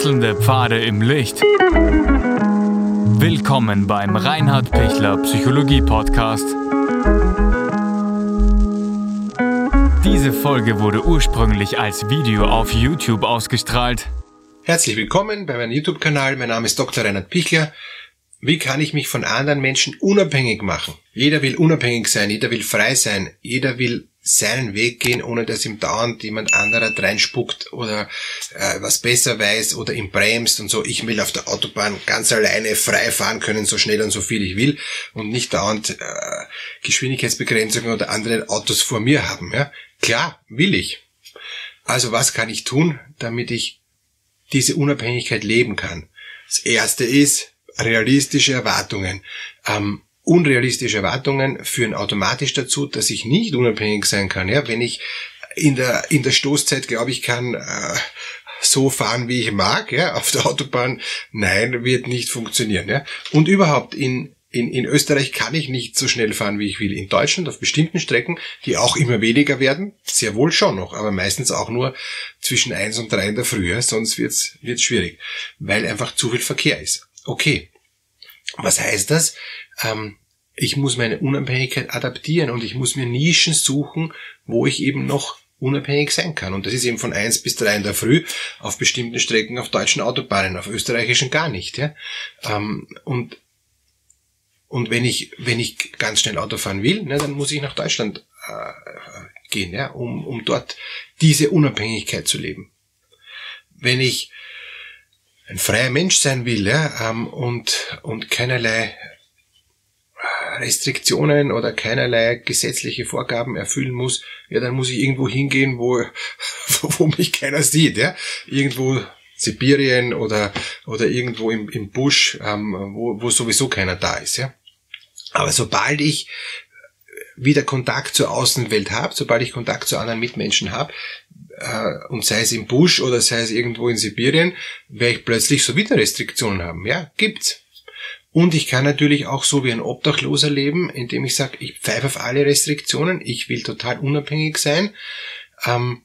Wechselnde Pfade im Licht. Willkommen beim Reinhard Pichler Psychologie Podcast. Diese Folge wurde ursprünglich als Video auf YouTube ausgestrahlt. Herzlich willkommen bei meinem YouTube-Kanal. Mein Name ist Dr. Reinhard Pichler. Wie kann ich mich von anderen Menschen unabhängig machen? Jeder will unabhängig sein, jeder will frei sein, jeder will seinen Weg gehen, ohne dass ihm dauernd jemand anderer reinspuckt oder äh, was besser weiß oder ihm bremst und so. Ich will auf der Autobahn ganz alleine frei fahren können, so schnell und so viel ich will und nicht dauernd äh, Geschwindigkeitsbegrenzungen oder andere Autos vor mir haben. Ja? Klar, will ich. Also was kann ich tun, damit ich diese Unabhängigkeit leben kann? Das erste ist realistische Erwartungen. Ähm, unrealistische Erwartungen führen automatisch dazu, dass ich nicht unabhängig sein kann. Ja, wenn ich in der, in der Stoßzeit glaube ich kann, äh, so fahren, wie ich mag, ja, auf der Autobahn, nein, wird nicht funktionieren, ja. Und überhaupt in, in, in Österreich kann ich nicht so schnell fahren, wie ich will. In Deutschland auf bestimmten Strecken, die auch immer weniger werden, sehr wohl schon noch, aber meistens auch nur zwischen eins und drei in der Früh, ja, sonst wird's, wird's schwierig, weil einfach zu viel Verkehr ist. Okay. Was heißt das? ähm, ich muss meine Unabhängigkeit adaptieren und ich muss mir Nischen suchen, wo ich eben noch unabhängig sein kann. Und das ist eben von eins bis drei in der Früh auf bestimmten Strecken auf deutschen Autobahnen, auf österreichischen gar nicht. Ja? Ähm, und und wenn ich, wenn ich ganz schnell Auto fahren will, ne, dann muss ich nach Deutschland äh, gehen, ja, um, um dort diese Unabhängigkeit zu leben. Wenn ich ein freier Mensch sein will ja, ähm, und, und keinerlei Restriktionen oder keinerlei gesetzliche Vorgaben erfüllen muss, ja, dann muss ich irgendwo hingehen, wo, wo mich keiner sieht, ja. Irgendwo Sibirien oder, oder irgendwo im, im Busch, ähm, wo, wo sowieso keiner da ist, ja. Aber sobald ich wieder Kontakt zur Außenwelt habe, sobald ich Kontakt zu anderen Mitmenschen habe, äh, und sei es im Busch oder sei es irgendwo in Sibirien, werde ich plötzlich so wieder Restriktionen haben. Ja, gibt's. Und ich kann natürlich auch so wie ein Obdachloser leben, indem ich sage, ich pfeife auf alle Restriktionen, ich will total unabhängig sein, ähm,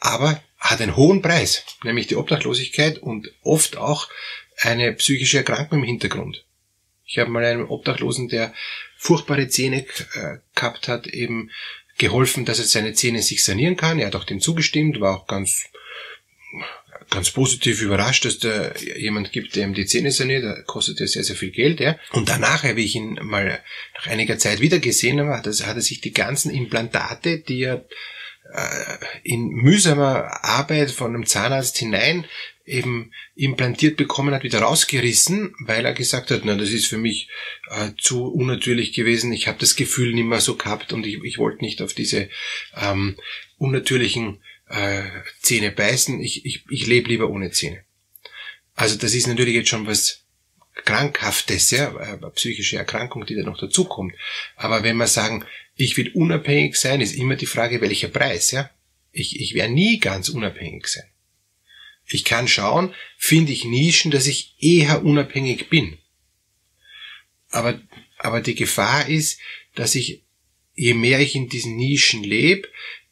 aber hat einen hohen Preis, nämlich die Obdachlosigkeit und oft auch eine psychische Erkrankung im Hintergrund. Ich habe mal einem Obdachlosen, der furchtbare Zähne äh, gehabt hat, eben geholfen, dass er seine Zähne sich sanieren kann. Er hat auch dem zugestimmt, war auch ganz ganz positiv überrascht, dass da jemand gibt, der ihm die Zähne saniert, da kostet ja sehr, sehr viel Geld, ja. Und danach, wie ich ihn mal nach einiger Zeit wieder gesehen habe, hat er, hat er sich die ganzen Implantate, die er äh, in mühsamer Arbeit von einem Zahnarzt hinein eben implantiert bekommen hat, wieder rausgerissen, weil er gesagt hat, na, das ist für mich äh, zu unnatürlich gewesen. Ich habe das Gefühl nicht mehr so gehabt und ich, ich wollte nicht auf diese ähm, unnatürlichen äh, Zähne beißen. Ich, ich, ich lebe lieber ohne Zähne. Also das ist natürlich jetzt schon was Krankhaftes, ja, eine psychische Erkrankung, die da noch dazukommt. Aber wenn wir sagen, ich will unabhängig sein, ist immer die Frage, welcher Preis, ja. Ich, ich werde nie ganz unabhängig sein. Ich kann schauen, finde ich Nischen, dass ich eher unabhängig bin. Aber, aber die Gefahr ist, dass ich, je mehr ich in diesen Nischen lebe,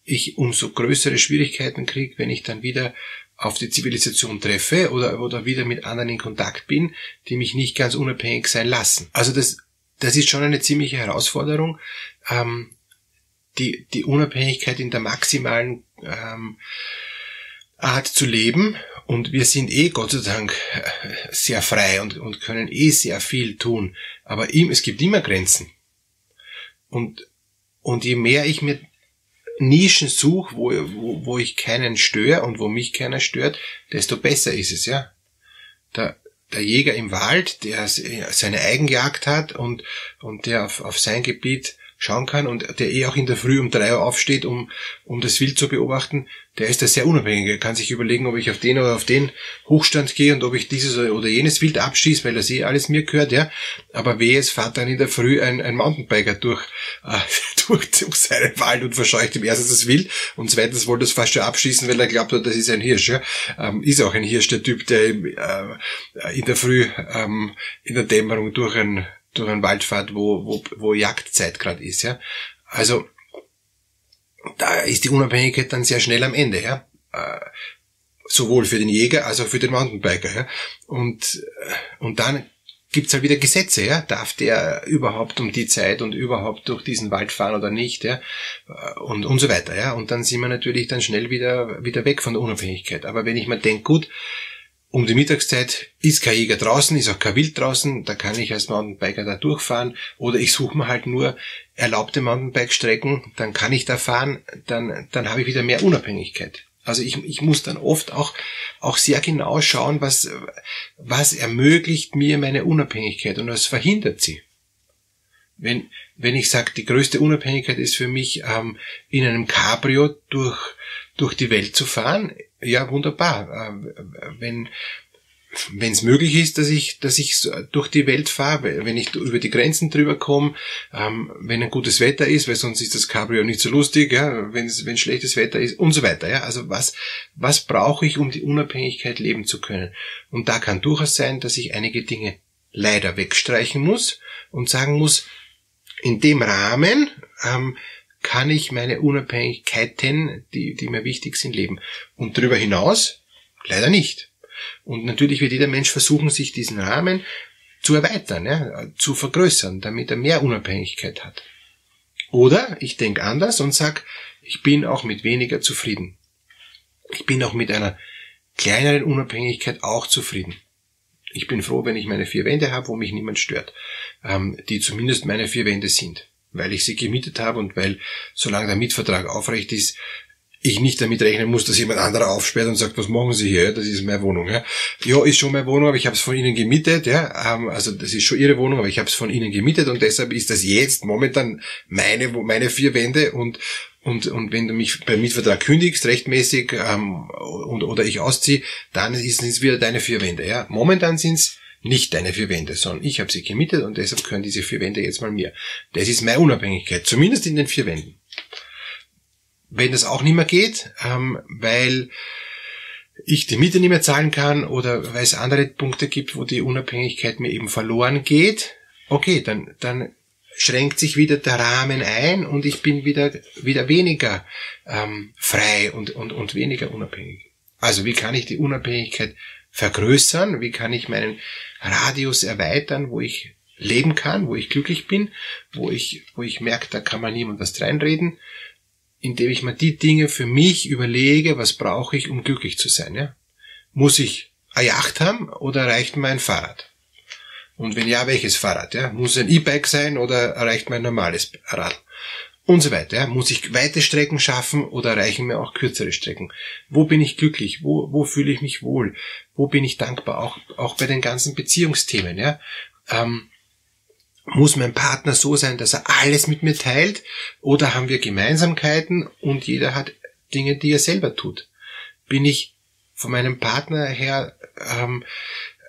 ich umso größere Schwierigkeiten kriege, wenn ich dann wieder auf die Zivilisation treffe oder, oder wieder mit anderen in Kontakt bin, die mich nicht ganz unabhängig sein lassen. Also das, das ist schon eine ziemliche Herausforderung, ähm, die, die Unabhängigkeit in der maximalen ähm, Art zu leben. Und wir sind eh Gott sei Dank sehr frei und, und können eh sehr viel tun. Aber ihm, es gibt immer Grenzen. Und, und je mehr ich mir Nischen suche, wo, wo, wo ich keinen störe und wo mich keiner stört, desto besser ist es, ja. Der, der Jäger im Wald, der seine Eigenjagd hat und, und der auf, auf sein Gebiet schauen kann und der eh auch in der Früh um drei Uhr aufsteht, um, um das Wild zu beobachten, der ist da sehr unabhängig. Er kann sich überlegen, ob ich auf den oder auf den Hochstand gehe und ob ich dieses oder jenes Wild abschieße, weil das eh alles mir gehört, ja. Aber wehe, es fährt dann in der Früh ein, ein Mountainbiker durch, äh, durch, durch seinen Wald und verscheucht ihm erstens das Wild und zweitens wollte es fast schon abschießen, weil er glaubt das ist ein Hirsch, ja. Ähm, ist auch ein Hirsch, der Typ, der äh, in der Früh ähm, in der Dämmerung durch ein durch einen Wald fährt, wo, wo, wo Jagdzeit gerade ist, ja. Also, da ist die Unabhängigkeit dann sehr schnell am Ende, ja. Äh, sowohl für den Jäger als auch für den Mountainbiker. Ja? Und, und dann gibt's halt wieder Gesetze, ja. Darf der überhaupt um die Zeit und überhaupt durch diesen Wald fahren oder nicht, ja. Und, und so weiter, ja. Und dann sind wir natürlich dann schnell wieder, wieder weg von der Unabhängigkeit. Aber wenn ich mir denke, gut, um die Mittagszeit ist kein Jäger draußen, ist auch kein Wild draußen, da kann ich als Mountainbiker da durchfahren oder ich suche mir halt nur erlaubte Mountainbike-Strecken, dann kann ich da fahren, dann, dann habe ich wieder mehr Unabhängigkeit. Also ich, ich muss dann oft auch, auch sehr genau schauen, was, was ermöglicht mir meine Unabhängigkeit und was verhindert sie. Wenn, wenn ich sage, die größte Unabhängigkeit ist für mich, ähm, in einem Cabrio durch, durch die Welt zu fahren, ja, wunderbar. Ähm, wenn, wenn es möglich ist, dass ich, dass ich durch die Welt fahre, wenn ich über die Grenzen drüber komme, ähm, wenn ein gutes Wetter ist, weil sonst ist das Cabrio nicht so lustig, ja, wenn wenn schlechtes Wetter ist und so weiter. Ja, also was was brauche ich, um die Unabhängigkeit leben zu können? Und da kann durchaus sein, dass ich einige Dinge leider wegstreichen muss und sagen muss, in dem Rahmen ähm, kann ich meine Unabhängigkeiten, die, die mir wichtig sind, leben. Und darüber hinaus leider nicht. Und natürlich wird jeder Mensch versuchen, sich diesen Rahmen zu erweitern, ja, zu vergrößern, damit er mehr Unabhängigkeit hat. Oder ich denke anders und sag, ich bin auch mit weniger zufrieden. Ich bin auch mit einer kleineren Unabhängigkeit auch zufrieden. Ich bin froh, wenn ich meine vier Wände habe, wo mich niemand stört, ähm, die zumindest meine vier Wände sind, weil ich sie gemietet habe und weil, solange der Mietvertrag aufrecht ist, ich nicht damit rechnen muss, dass jemand anderer aufsperrt und sagt, was machen Sie hier? Das ist meine Wohnung. Ja, ja ist schon meine Wohnung, aber ich habe es von Ihnen gemietet. Ja, ähm, also das ist schon Ihre Wohnung, aber ich habe es von Ihnen gemietet und deshalb ist das jetzt momentan meine meine vier Wände und und, und wenn du mich beim Mietvertrag kündigst, rechtmäßig, ähm, und, oder ich ausziehe, dann sind es wieder deine vier Wände. Ja? Momentan sind es nicht deine vier Wände, sondern ich habe sie gemietet und deshalb können diese vier Wände jetzt mal mir. Das ist meine Unabhängigkeit, zumindest in den vier Wänden wenn das auch nicht mehr geht, ähm, weil ich die Miete nicht mehr zahlen kann oder weil es andere Punkte gibt, wo die Unabhängigkeit mir eben verloren geht, okay, dann, dann schränkt sich wieder der Rahmen ein und ich bin wieder, wieder weniger ähm, frei und, und, und weniger unabhängig. Also wie kann ich die Unabhängigkeit vergrößern? Wie kann ich meinen Radius erweitern, wo ich leben kann, wo ich glücklich bin, wo ich, wo ich merke, da kann man niemand was reinreden indem ich mir die Dinge für mich überlege, was brauche ich, um glücklich zu sein. Ja? Muss ich eine Yacht haben oder reicht mir ein Fahrrad? Und wenn ja, welches Fahrrad? Ja? Muss ein E-Bike sein oder reicht mir ein normales Rad? Und so weiter. Ja? Muss ich weite Strecken schaffen oder reichen mir auch kürzere Strecken? Wo bin ich glücklich? Wo, wo fühle ich mich wohl? Wo bin ich dankbar? Auch, auch bei den ganzen Beziehungsthemen. Ja? Ähm, muss mein Partner so sein, dass er alles mit mir teilt? Oder haben wir Gemeinsamkeiten und jeder hat Dinge, die er selber tut? Bin ich von meinem Partner her ähm,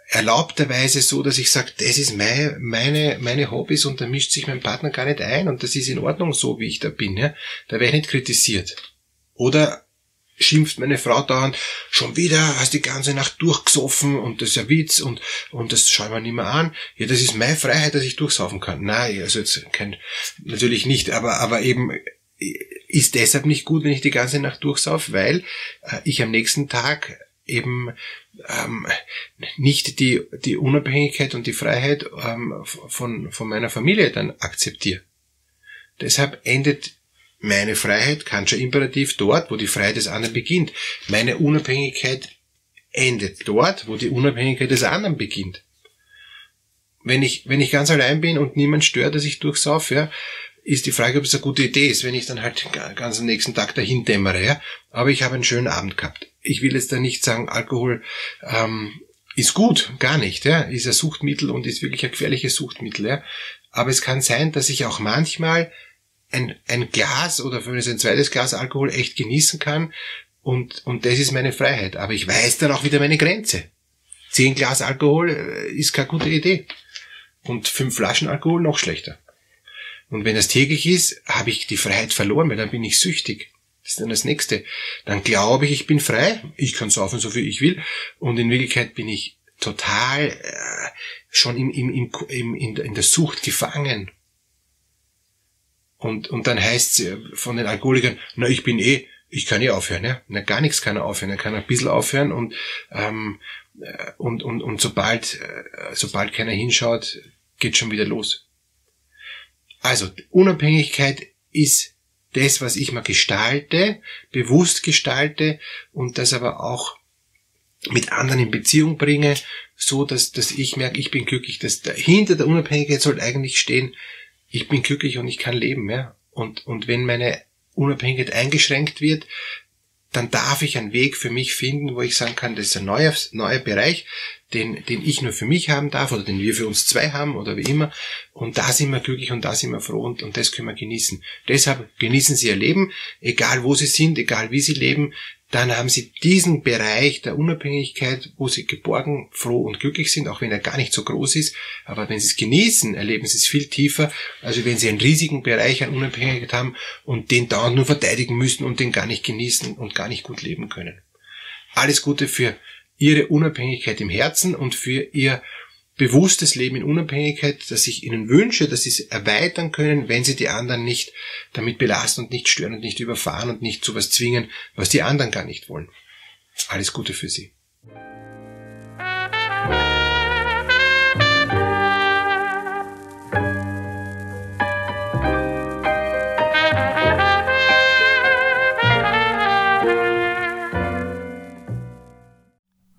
erlaubterweise so, dass ich sage, das ist meine, meine, meine Hobbys und da mischt sich mein Partner gar nicht ein und das ist in Ordnung so, wie ich da bin. Ja? Da werde ich nicht kritisiert. Oder schimpft meine Frau dauernd, schon wieder hast die ganze Nacht durchgesoffen und das ist ja Witz und, und das schauen wir nicht mehr an. Ja, das ist meine Freiheit, dass ich durchsaufen kann. Nein, also jetzt kein, natürlich nicht, aber, aber eben ist deshalb nicht gut, wenn ich die ganze Nacht durchsauf, weil äh, ich am nächsten Tag eben ähm, nicht die, die Unabhängigkeit und die Freiheit ähm, von, von meiner Familie dann akzeptiere. Deshalb endet meine Freiheit, kann schon Imperativ, dort, wo die Freiheit des anderen beginnt. Meine Unabhängigkeit endet dort, wo die Unabhängigkeit des anderen beginnt. Wenn ich, wenn ich ganz allein bin und niemand stört, dass ich durchsaufe, ja, ist die Frage, ob es eine gute Idee ist, wenn ich dann halt ganz am nächsten Tag dahin dämmere. Ja? Aber ich habe einen schönen Abend gehabt. Ich will jetzt da nicht sagen, Alkohol ähm, ist gut, gar nicht. Ja? Ist ein Suchtmittel und ist wirklich ein gefährliches Suchtmittel. Ja? Aber es kann sein, dass ich auch manchmal ein, ein Glas oder wenn es ein zweites Glas Alkohol echt genießen kann und, und das ist meine Freiheit. Aber ich weiß dann auch wieder meine Grenze. Zehn Glas Alkohol äh, ist keine gute Idee. Und fünf Flaschen Alkohol noch schlechter. Und wenn das täglich ist, habe ich die Freiheit verloren, weil dann bin ich süchtig. Das ist dann das Nächste. Dann glaube ich, ich bin frei. Ich kann saufen, so viel ich will. Und in Wirklichkeit bin ich total äh, schon im, im, im, im, in, in der Sucht gefangen. Und, und dann heißt es von den Alkoholikern, na, ich bin eh ich kann eh aufhören, ja. Na, gar nichts kann er aufhören. Er kann ein bisschen aufhören und, ähm, äh, und, und, und sobald, äh, sobald keiner hinschaut, geht schon wieder los. Also, Unabhängigkeit ist das, was ich mal gestalte, bewusst gestalte und das aber auch mit anderen in Beziehung bringe, so dass, dass ich merke, ich bin glücklich. Dass hinter der Unabhängigkeit soll eigentlich stehen, ich bin glücklich und ich kann leben, ja. Und, und wenn meine Unabhängigkeit eingeschränkt wird, dann darf ich einen Weg für mich finden, wo ich sagen kann, das ist ein neuer, neuer Bereich, den, den ich nur für mich haben darf oder den wir für uns zwei haben oder wie immer. Und da sind wir glücklich und da sind wir froh und, und das können wir genießen. Deshalb genießen Sie Ihr Leben, egal wo Sie sind, egal wie Sie leben dann haben sie diesen Bereich der Unabhängigkeit, wo sie geborgen, froh und glücklich sind, auch wenn er gar nicht so groß ist. Aber wenn sie es genießen, erleben sie es viel tiefer, als wenn sie einen riesigen Bereich an Unabhängigkeit haben und den dauernd nur verteidigen müssen und den gar nicht genießen und gar nicht gut leben können. Alles Gute für ihre Unabhängigkeit im Herzen und für ihr bewusstes Leben in Unabhängigkeit, dass ich ihnen wünsche, dass sie es erweitern können, wenn sie die anderen nicht damit belasten und nicht stören und nicht überfahren und nicht zu was zwingen, was die anderen gar nicht wollen. Alles Gute für sie.